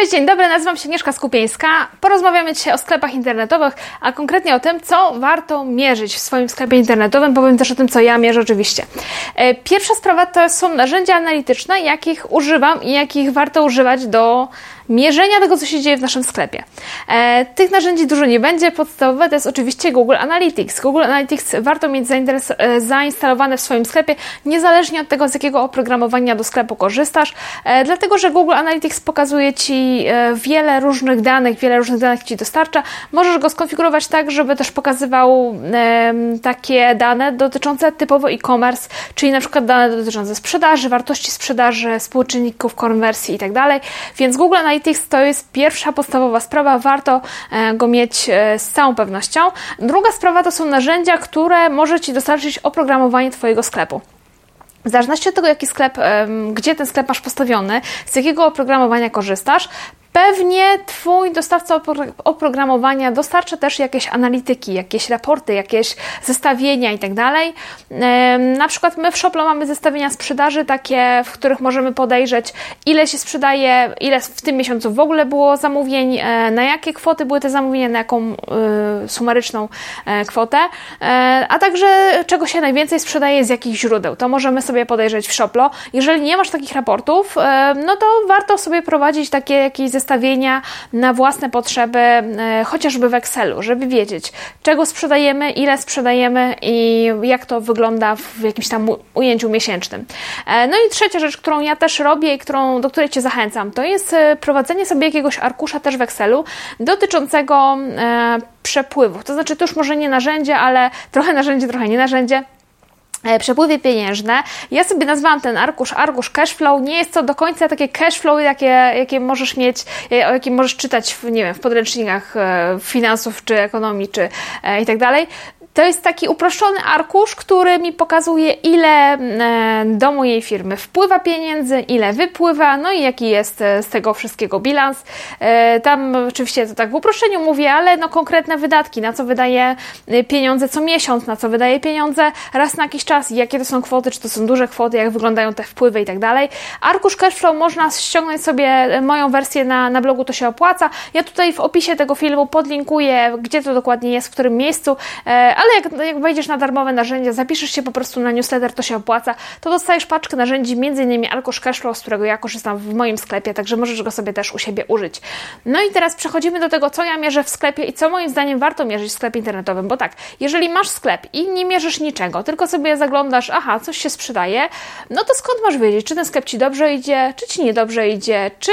Cześć, dzień dobry, nazywam się Agnieszka Skupieńska. Porozmawiamy dzisiaj o sklepach internetowych, a konkretnie o tym, co warto mierzyć w swoim sklepie internetowym. Powiem też o tym, co ja mierzę oczywiście. E, pierwsza sprawa to są narzędzia analityczne, jakich używam i jakich warto używać do mierzenia tego, co się dzieje w naszym sklepie. E, tych narzędzi dużo nie będzie. Podstawowe to jest oczywiście Google Analytics. Google Analytics warto mieć e, zainstalowane w swoim sklepie, niezależnie od tego, z jakiego oprogramowania do sklepu korzystasz, e, dlatego że Google Analytics pokazuje Ci e, wiele różnych danych, wiele różnych danych Ci dostarcza. Możesz go skonfigurować tak, żeby też pokazywał takie dane dotyczące typowo e-commerce, czyli na przykład dane dotyczące sprzedaży, wartości sprzedaży, współczynników konwersji itd. Tak Więc Google Analytics Analytics to jest pierwsza podstawowa sprawa, warto e, go mieć e, z całą pewnością. Druga sprawa to są narzędzia, które może Ci dostarczyć oprogramowanie Twojego sklepu. W zależności od tego, jaki sklep, gdzie ten sklep masz postawiony, z jakiego oprogramowania korzystasz, Pewnie Twój dostawca oprogramowania dostarcza też jakieś analityki, jakieś raporty, jakieś zestawienia itd. Tak na przykład my w Shoplo mamy zestawienia sprzedaży takie, w których możemy podejrzeć, ile się sprzedaje, ile w tym miesiącu w ogóle było zamówień, e, na jakie kwoty były te zamówienia, na jaką e, sumaryczną e, kwotę, a także czego się najwięcej sprzedaje, z jakich źródeł. To możemy sobie podejrzeć w Shoplo. Jeżeli nie masz takich raportów, no to warto sobie prowadzić takie jakieś zestawienia na własne potrzeby, e, chociażby w Excelu, żeby wiedzieć, czego sprzedajemy, ile sprzedajemy i jak to wygląda w jakimś tam ujęciu miesięcznym. E, no i trzecia rzecz, którą ja też robię i którą, do której Cię zachęcam, to jest e, prowadzenie sobie jakiegoś arkusza też w Excelu dotyczącego przepływów. To znaczy, to już może nie narzędzie, ale trochę narzędzie, trochę nie narzędzie przepływy pieniężne. Ja sobie nazwałam ten arkusz arkusz cashflow. Nie jest to do końca takie cashflow, jakie, jakie możesz mieć, e, o jakim możesz czytać w, nie wiem, w podręcznikach e, finansów czy ekonomii czy i tak dalej. To jest taki uproszczony arkusz, który mi pokazuje, ile e, do mojej firmy wpływa pieniędzy, ile wypływa, no i jaki jest e, z tego wszystkiego bilans. E, tam oczywiście to tak w uproszczeniu mówię, ale no konkretne wydatki, na co wydaje pieniądze co miesiąc, na co wydaje pieniądze raz na jakiś czas, jakie to są kwoty, czy to są duże kwoty, jak wyglądają te wpływy i tak dalej. Arkusz Cashflow można ściągnąć sobie moją wersję na, na blogu, to się opłaca. Ja tutaj w opisie tego filmu podlinkuję, gdzie to dokładnie jest, w którym miejscu, ale ale jak, jak wejdziesz na darmowe narzędzia, zapiszesz się po prostu na newsletter, to się opłaca, to dostajesz paczkę narzędzi, m.in. Arkusz Cashflow, z którego ja korzystam w moim sklepie, także możesz go sobie też u siebie użyć. No i teraz przechodzimy do tego, co ja mierzę w sklepie i co moim zdaniem warto mierzyć w sklepie internetowym, bo tak, jeżeli masz sklep i nie mierzysz niczego, tylko sobie zaglądasz, aha, coś się sprzedaje, no to skąd masz wiedzieć, czy ten sklep Ci dobrze idzie, czy Ci niedobrze idzie, czy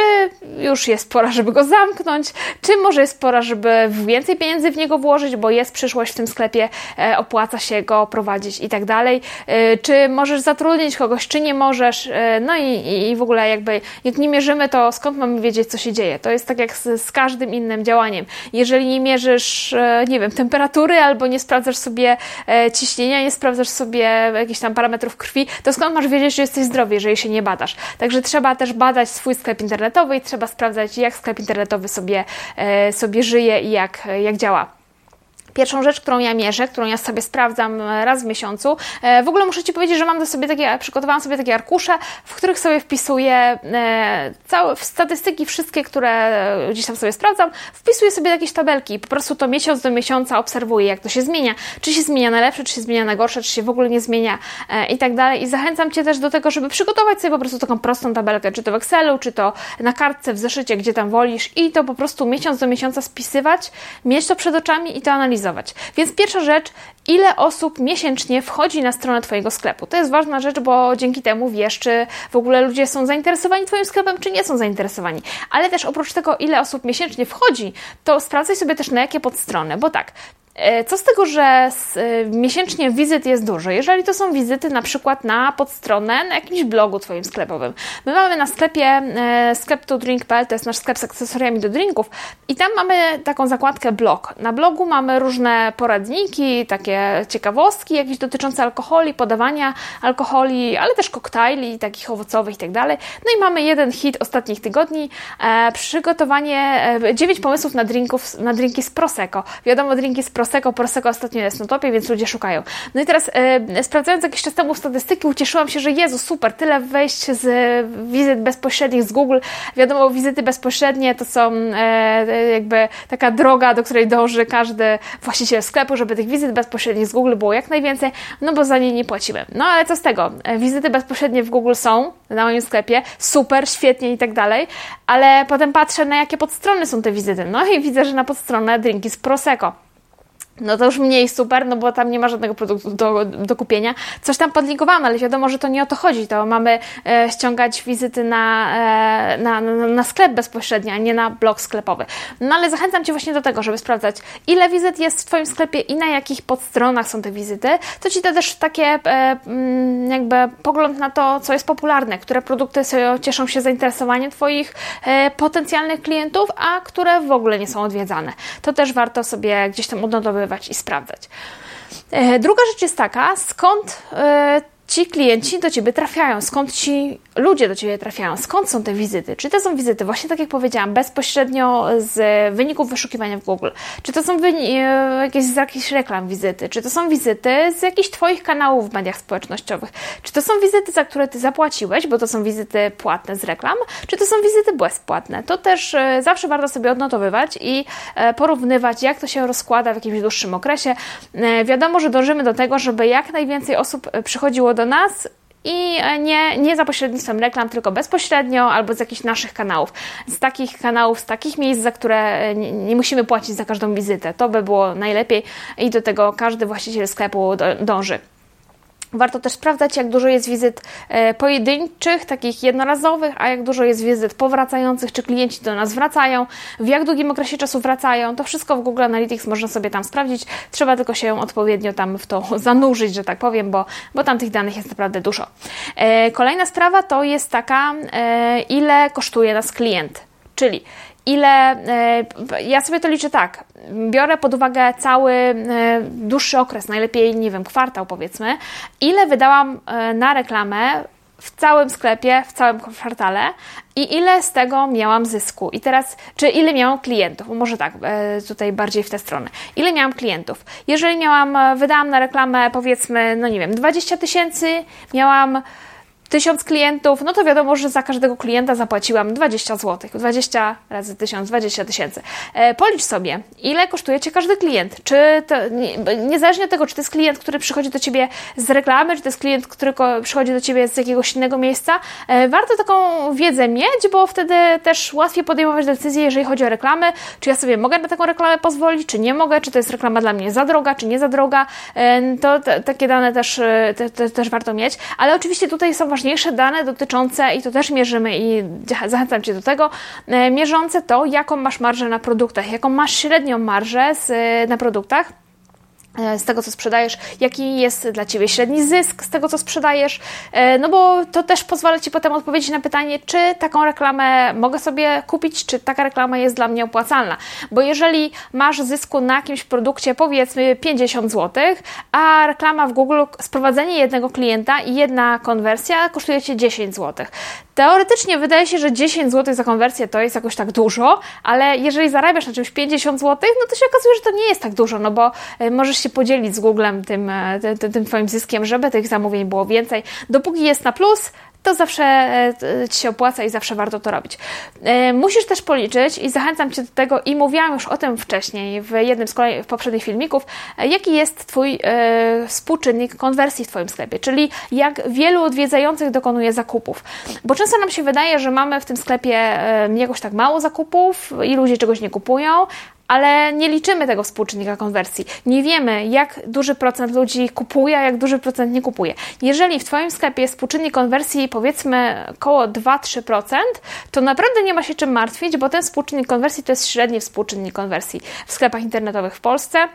już jest pora, żeby go zamknąć, czy może jest pora, żeby więcej pieniędzy w niego włożyć, bo jest przyszłość w tym sklepie, opłaca się go prowadzić i tak dalej. E, czy możesz zatrudnić kogoś, czy nie możesz. E, no i, i w ogóle jakby jak nie mierzymy, to skąd mamy wiedzieć, co się dzieje? To jest tak jak z, z każdym innym działaniem. Jeżeli nie mierzysz, nie wiem, temperatury albo nie sprawdzasz sobie ciśnienia, nie sprawdzasz sobie jakichś tam parametrów krwi, to skąd masz wiedzieć, że jesteś zdrowy, jeżeli się nie badasz? Także trzeba też badać swój sklep internetowy i trzeba sprawdzać, jak sklep internetowy sobie, sobie żyje i jak, jak działa. Pierwszą rzecz, którą ja mierzę, którą ja sobie sprawdzam e, raz w miesiącu, e, w ogóle muszę Ci powiedzieć, że mam do sobie takie, przygotowałam sobie takie arkusze, w których sobie wpisuję e, całe statystyki, wszystkie, które gdzieś tam sobie sprawdzam, wpisuję sobie jakieś tabelki i po prostu to miesiąc do miesiąca obserwuję, jak to się zmienia, czy się zmienia na lepsze, czy się zmienia na gorsze, czy się w ogóle nie zmienia i tak dalej. I zachęcam Cię też do tego, żeby przygotować sobie po prostu taką prostą tabelkę, czy to w Excelu, czy to na kartce, w zeszycie, gdzie tam wolisz i to po prostu miesiąc do miesiąca spisywać, mieć to przed oczami i to analizować Więc pierwsza rzecz, ile osób miesięcznie wchodzi na stronę Twojego sklepu. To jest ważna rzecz, bo dzięki temu wiesz, czy w ogóle ludzie są zainteresowani Twoim sklepem, czy nie są zainteresowani. Ale też oprócz tego, ile osób miesięcznie wchodzi, to sprawdzaj sobie też na jakie podstrony, bo tak, co z tego, że e, miesięcznie wizyt jest dużo? Jeżeli to są wizyty na przykład na podstronę, na jakimś blogu Twoim sklepowym. My mamy na sklepie e, sklep to drink.pl, to jest nasz sklep z akcesoriami do drinków i tam mamy taką zakładkę blog. Na blogu mamy różne poradniki, takie ciekawostki jakieś dotyczące alkoholi, podawania alkoholi, ale też koktajli takich owocowych i tak dalej. No i mamy jeden hit ostatnich tygodni, przygotowanie, 9 pomysłów na, drinków, na drinki z Prosecco. Wiadomo, drinki z Prosecco Prosecco. Prosecco ostatnio jest na topie, więc ludzie szukają. No i teraz e, sprawdzając jakiś czas temu statystyki, ucieszyłam się, że Jezu, super, tyle wejść z wizyt bezpośrednich z Google. Wiadomo, wizyty bezpośrednie to są e, jakby taka droga, do której dąży każdy właściciel sklepu, żeby tych wizyt bezpośrednich z Google było jak najwięcej, no bo za nie nie płacimy. No ale co z tego? E, wizyty bezpośrednie w Google są na moim sklepie, super, świetnie i tak dalej, ale potem patrzę na jakie podstrony są te wizyty. No i widzę, że na podstronę drinki z Prosecco no to już mniej super, no bo tam nie ma żadnego produktu do, do kupienia. Coś tam podlinkowałam, ale wiadomo, że to nie o to chodzi. To mamy e, ściągać wizyty na, e, na, na, na, sklep bezpośrednio, a nie na blog sklepowy. No ale zachęcam Cię właśnie do tego, żeby sprawdzać, ile wizyt jest w Twoim sklepie i na jakich podstronach są te wizyty. To Ci da też takie e, mm, jakby pogląd na to, co jest popularne, które produkty cieszą się zainteresowaniem Twoich e, potencjalnych klientów, a które w ogóle nie są odwiedzane. To też warto sobie gdzieś tam odnotowywać i sprawdzać. E, druga rzecz jest taka, skąd e, ci klienci do ciebie trafiają, skąd ci ludzie do ciebie trafiają, skąd są te wizyty. Czy to są wizyty, właśnie tak jak powiedziałam, bezpośrednio z wyników wyszukiwania w Google, czy to są e, jakieś z jakichś reklam wizyty, czy to są wizyty z jakichś Twoich kanałów w mediach społecznościowych, czy to są wizyty, za które Ty zapłaciłeś, bo to są wizyty płatne z reklam, czy to są wizyty bezpłatne. To też e, zawsze warto sobie odnotowywać i e, porównywać, jak to się rozkłada w jakimś dłuższym okresie. Wiadomo, że dążymy do tego, żeby jak najwięcej osób przychodziło do nas i nie, nie za pośrednictwem reklam, tylko bezpośrednio albo z jakichś naszych kanałów. Z takich kanałów, z takich miejsc, za które nie, nie musimy płacić za każdą wizytę. To by było najlepiej i do tego każdy właściciel sklepu dąży. Warto też sprawdzać, jak dużo jest wizyt e, pojedynczych, takich jednorazowych, a jak dużo jest wizyt powracających, czy klienci do nas wracają, w jak długim okresie czasu wracają. To wszystko w Google Analytics można sobie tam sprawdzić. Trzeba tylko się odpowiednio tam w to zanurzyć, że tak powiem, bo, bo tam tych danych jest naprawdę dużo. E, kolejna sprawa to jest taka, e, ile kosztuje nas klient. Czyli ile, e, ja sobie to liczę tak, biorę pod uwagę cały e, dłuższy okres, najlepiej, nie wiem, kwartał powiedzmy, ile wydałam e, na reklamę w całym sklepie, w całym kwartale i ile z tego miałam zysku. I teraz, czy ile miałam klientów? Może tak, tutaj bardziej w tę stronę. Ile miałam klientów? Jeżeli miałam, wydałam na reklamę powiedzmy, no nie wiem, 20 tysięcy, miałam tysiąc klientów, no to wiadomo, że za każdego klienta zapłaciłam 20 zł. 20 razy 1000, 20 tysięcy. E, policz sobie, ile kosztuje Cię każdy klient. Czy to, nie, niezależnie od tego, czy to jest klient, który przychodzi do Ciebie z reklamy, czy to jest klient, który przychodzi do Ciebie z jakiegoś innego miejsca, e, warto taką wiedzę mieć, bo wtedy też łatwiej podejmować decyzje, jeżeli chodzi o reklamy, czy ja sobie mogę na taką reklamę pozwolić, czy nie mogę, czy to jest reklama dla mnie za droga, czy nie za droga. E, to takie dane też, te, te, też warto mieć, ale oczywiście tutaj są najważniejsze dane dotyczące, i to też mierzymy i zachęcam Cię do tego, e, mierzące to, jaką masz marżę na produktach, jaką masz średnią marżę z, na produktach. E, z tego, co sprzedajesz, jaki jest dla Ciebie średni zysk z tego, co sprzedajesz, e, no bo to też pozwala Ci potem odpowiedzieć na pytanie, czy taką reklamę mogę sobie kupić, czy taka reklama jest dla mnie opłacalna. Bo jeżeli masz zysku na jakimś produkcie powiedzmy 50 zł, a reklama w Google, sprowadzenie jednego klienta i jedna konwersja kosztuje Cię 10 zł. Teoretycznie wydaje się, że 10 zł za konwersję to jest jakoś tak dużo, ale jeżeli zarabiasz na czymś 50 zł, no to się okazuje, że to nie jest tak dużo, no bo e, możesz się podzielić z Googlem tym, e, tym, tym Twoim zyskiem, żeby tych zamówień było więcej. Dopóki jest na plus, to zawsze e, Ci się opłaca i zawsze warto to robić. E, musisz też policzyć i zachęcam Cię do tego i mówiłam już o tym wcześniej w jednym z poprzednich filmików, e, jaki jest Twój współczynnik konwersji w Twoim sklepie, czyli jak wielu odwiedzających dokonuje zakupów. Bo często nam się wydaje, że mamy w tym sklepie jakoś tak mało zakupów i ludzie czegoś nie kupują, ale nie liczymy tego współczynnika konwersji. Nie wiemy, jak duży procent ludzi kupuje, a jak duży procent nie kupuje. Jeżeli w Twoim sklepie jest współczynnik konwersji powiedzmy około 2-3%, to naprawdę nie ma się czym martwić, bo ten współczynnik konwersji to jest średni współczynnik konwersji w sklepach internetowych w Polsce.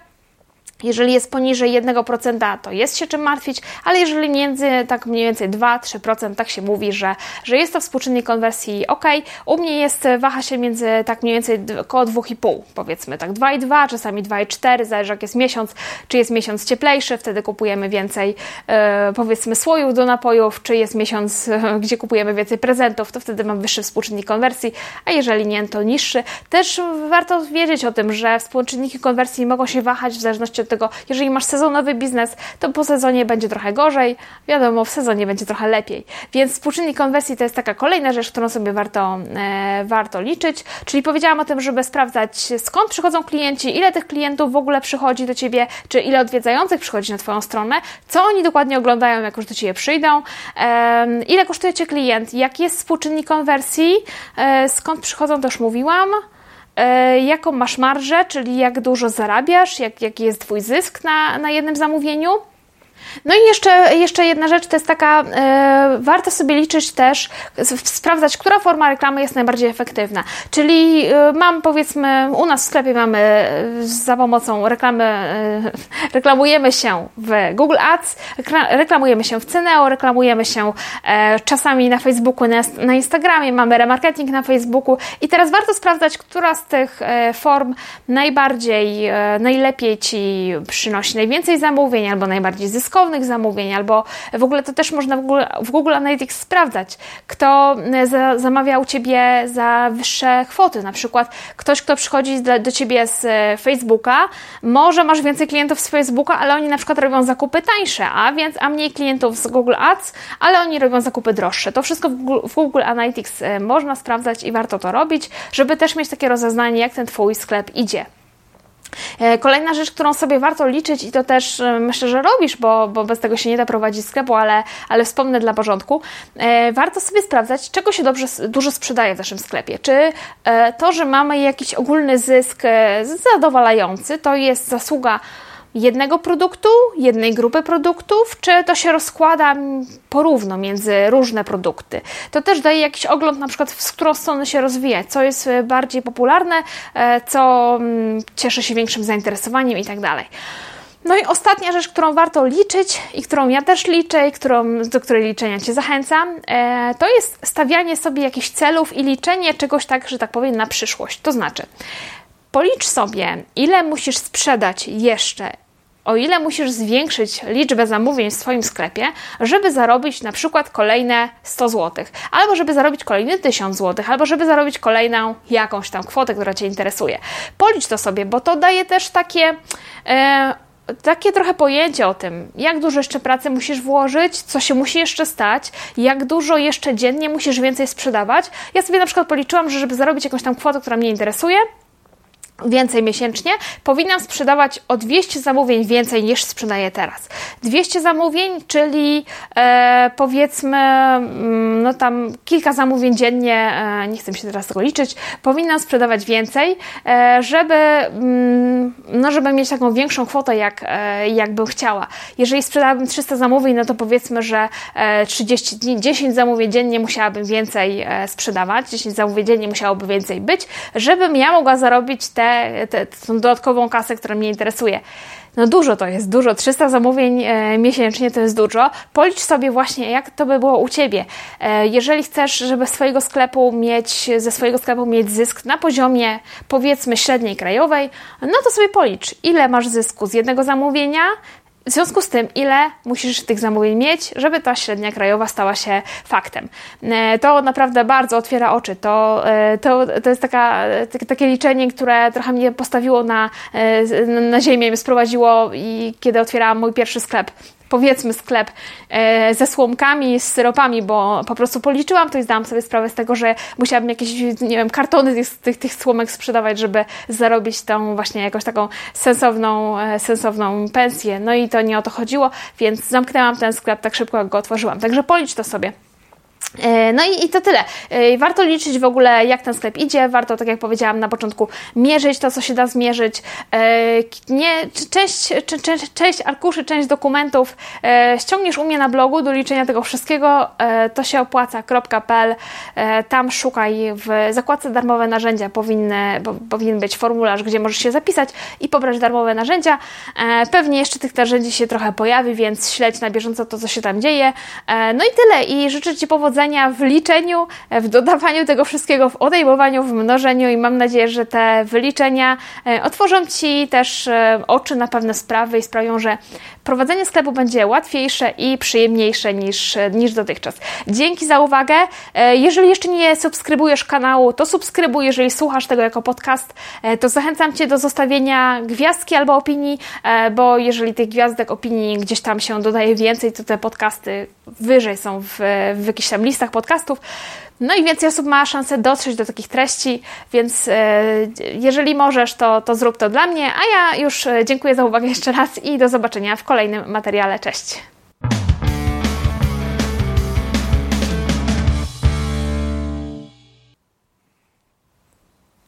Jeżeli jest poniżej 1%, to jest się czym martwić, ale jeżeli między tak mniej więcej 2-3%, tak się mówi, że, że jest to współczynnik konwersji ok. U mnie jest, waha się między tak mniej więcej około 2,5, powiedzmy tak 2,2, czasami 2,4, zależy jak jest miesiąc, czy jest miesiąc cieplejszy, wtedy kupujemy więcej e, powiedzmy słojów do napojów, czy jest miesiąc, e, gdzie kupujemy więcej prezentów, to wtedy mam wyższy współczynnik konwersji, a jeżeli nie, to niższy. Też warto wiedzieć o tym, że współczynniki konwersji mogą się wahać w zależności od tego, jeżeli masz sezonowy biznes, to po sezonie będzie trochę gorzej, wiadomo, w sezonie będzie trochę lepiej. Więc współczynnik konwersji to jest taka kolejna rzecz, którą sobie warto, e, warto liczyć. Czyli powiedziałam o tym, żeby sprawdzać skąd przychodzą klienci, ile tych klientów w ogóle przychodzi do Ciebie, czy ile odwiedzających przychodzi na Twoją stronę, co oni dokładnie oglądają, jak już do Ciebie przyjdą, e, ile kosztuje Cię klient, jaki jest współczynnik konwersji, e, skąd przychodzą, to już mówiłam. E, jaką masz marżę, czyli jak dużo zarabiasz, jak, jaki jest Twój zysk na, na jednym zamówieniu. No i jeszcze, jeszcze jedna rzecz to jest taka, e, warto sobie liczyć też, sprawdzać, która forma reklamy jest najbardziej efektywna. Czyli e, mam powiedzmy, u nas w sklepie mamy e, za pomocą reklamy, reklamujemy się w Google Ads, reklamujemy się w Ceneo, reklamujemy się czasami na Facebooku, na, na Instagramie, mamy remarketing na Facebooku i teraz warto sprawdzać, która z tych form najbardziej, najlepiej Ci przynosi najwięcej zamówień albo najbardziej zyskownych ryzykownych zamówień, albo w ogóle to też można w Google, w Google Analytics sprawdzać, kto e, za, zamawia u Ciebie za wyższe kwoty. Na przykład ktoś, kto przychodzi do, do Ciebie z e, Facebooka, może masz więcej klientów z Facebooka, ale oni na przykład robią zakupy tańsze, a więc a mniej klientów z Google Ads, ale oni robią zakupy droższe. To wszystko w Google, w Google Analytics e, można sprawdzać i warto to robić, żeby też mieć takie rozeznanie, jak ten Twój sklep idzie. E, kolejna rzecz, którą sobie warto liczyć i to też e, myślę, że robisz, bo, bo bez tego się nie da prowadzić sklepu, ale, ale wspomnę dla porządku, e, warto sobie sprawdzać, czego się dobrze, dużo sprzedaje w naszym sklepie. Czy to, że mamy jakiś ogólny zysk zadowalający, to jest zasługa jednego produktu, jednej grupy produktów, czy to się rozkłada porówno między różne produkty. To też daje jakiś ogląd na przykład, w którą stronę się rozwija, co jest bardziej popularne, e, co mm, cieszy się większym zainteresowaniem i tak dalej. No i ostatnia rzecz, którą warto liczyć i którą ja też liczę i którą, do której liczenia Cię zachęcam, e, to jest stawianie sobie jakichś celów i liczenie czegoś tak, że tak powiem, na przyszłość. To znaczy, Policz sobie, ile musisz sprzedać jeszcze, o ile musisz zwiększyć liczbę zamówień w swoim sklepie, żeby zarobić na przykład kolejne 100 zł, albo żeby zarobić kolejny 1000 zł, albo żeby zarobić kolejną jakąś tam kwotę, która Cię interesuje. Policz to sobie, bo to daje też takie. E, takie trochę pojęcie o tym, jak dużo jeszcze pracy musisz włożyć, co się musi jeszcze stać, jak dużo jeszcze dziennie musisz więcej sprzedawać. Ja sobie na przykład policzyłam, że żeby zarobić jakąś tam kwotę, która mnie interesuje, więcej miesięcznie, powinnam sprzedawać o 200 zamówień więcej niż sprzedaję teraz. 200 zamówień, czyli e, powiedzmy, mm, no tam kilka zamówień dziennie, e, nie chcę się teraz tego liczyć, powinnam sprzedawać więcej, e, żeby, mm, no, żeby mieć taką większą kwotę, jak, e, jak bym chciała. Jeżeli sprzedałabym 300 zamówień, no to powiedzmy, że 30 e, dni, 10 zamówień dziennie musiałabym więcej e, sprzedawać, 10 zamówień dziennie musiałoby więcej być, żebym ja mogła zarobić te te, tą dodatkową kasę, która mnie interesuje. No dużo to jest, dużo. 300 zamówień e, miesięcznie to jest dużo. Policz sobie właśnie, jak to by było u Ciebie. E, jeżeli chcesz, żeby swojego sklepu mieć, ze swojego sklepu mieć zysk na poziomie powiedzmy średniej krajowej, no to sobie policz, ile masz zysku z jednego zamówienia, w związku z tym, ile musisz tych zamówień mieć, żeby ta średnia krajowa stała się faktem. E, to naprawdę bardzo otwiera oczy. To, e, to, to jest taka, takie liczenie, które trochę mnie postawiło na, e, na ziemię, mnie sprowadziło i kiedy otwierałam mój pierwszy sklep powiedzmy sklep e, ze słomkami, z syropami, bo po prostu policzyłam to i zdałam sobie sprawę z tego, że musiałabym jakieś, nie wiem, kartony tych, tych, tych słomek sprzedawać, żeby zarobić tą właśnie jakąś taką sensowną, e, sensowną pensję. No i to nie o to chodziło, więc zamknęłam ten sklep tak szybko, jak go otworzyłam. Także policz to sobie. E, no i, i, to tyle. E, warto liczyć w ogóle, jak ten sklep idzie. Warto, tak jak powiedziałam na początku, mierzyć to, co się da zmierzyć. E, nie, część, część, część arkuszy, część dokumentów ściągniesz u mnie na blogu do liczenia tego wszystkiego. To się opłaca.pl. Tam szukaj w zakładce darmowe narzędzia. Powinny, powinien być formularz, gdzie możesz się zapisać i pobrać darmowe narzędzia. Pewnie jeszcze tych narzędzi się trochę pojawi, więc śledź na bieżąco to, co się tam dzieje. No i tyle. I życzę Ci powodzenia w liczeniu, w dodawaniu tego wszystkiego, w odejmowaniu, w mnożeniu i mam nadzieję, że te wyliczenia e, otworzą Ci też e, oczy na pewne sprawy i sprawią, że prowadzenie sklepu będzie łatwiejsze i przyjemniejsze niż, niż dotychczas. Dzięki za uwagę. E, jeżeli jeszcze nie subskrybujesz kanału, to subskrybuj. Jeżeli słuchasz tego jako podcast, to zachęcam Cię do zostawienia gwiazdki albo opinii, bo jeżeli tych gwiazdek opinii gdzieś tam się dodaje więcej, to te podcasty wyżej są w, w jakichś tam listach podcastów. No i więcej osób ma szansę dotrzeć do takich treści, więc e, jeżeli możesz, to, to zrób to dla mnie. A ja już e, dziękuję za uwagę jeszcze raz i do zobaczenia w kolejnym materiale. Cześć!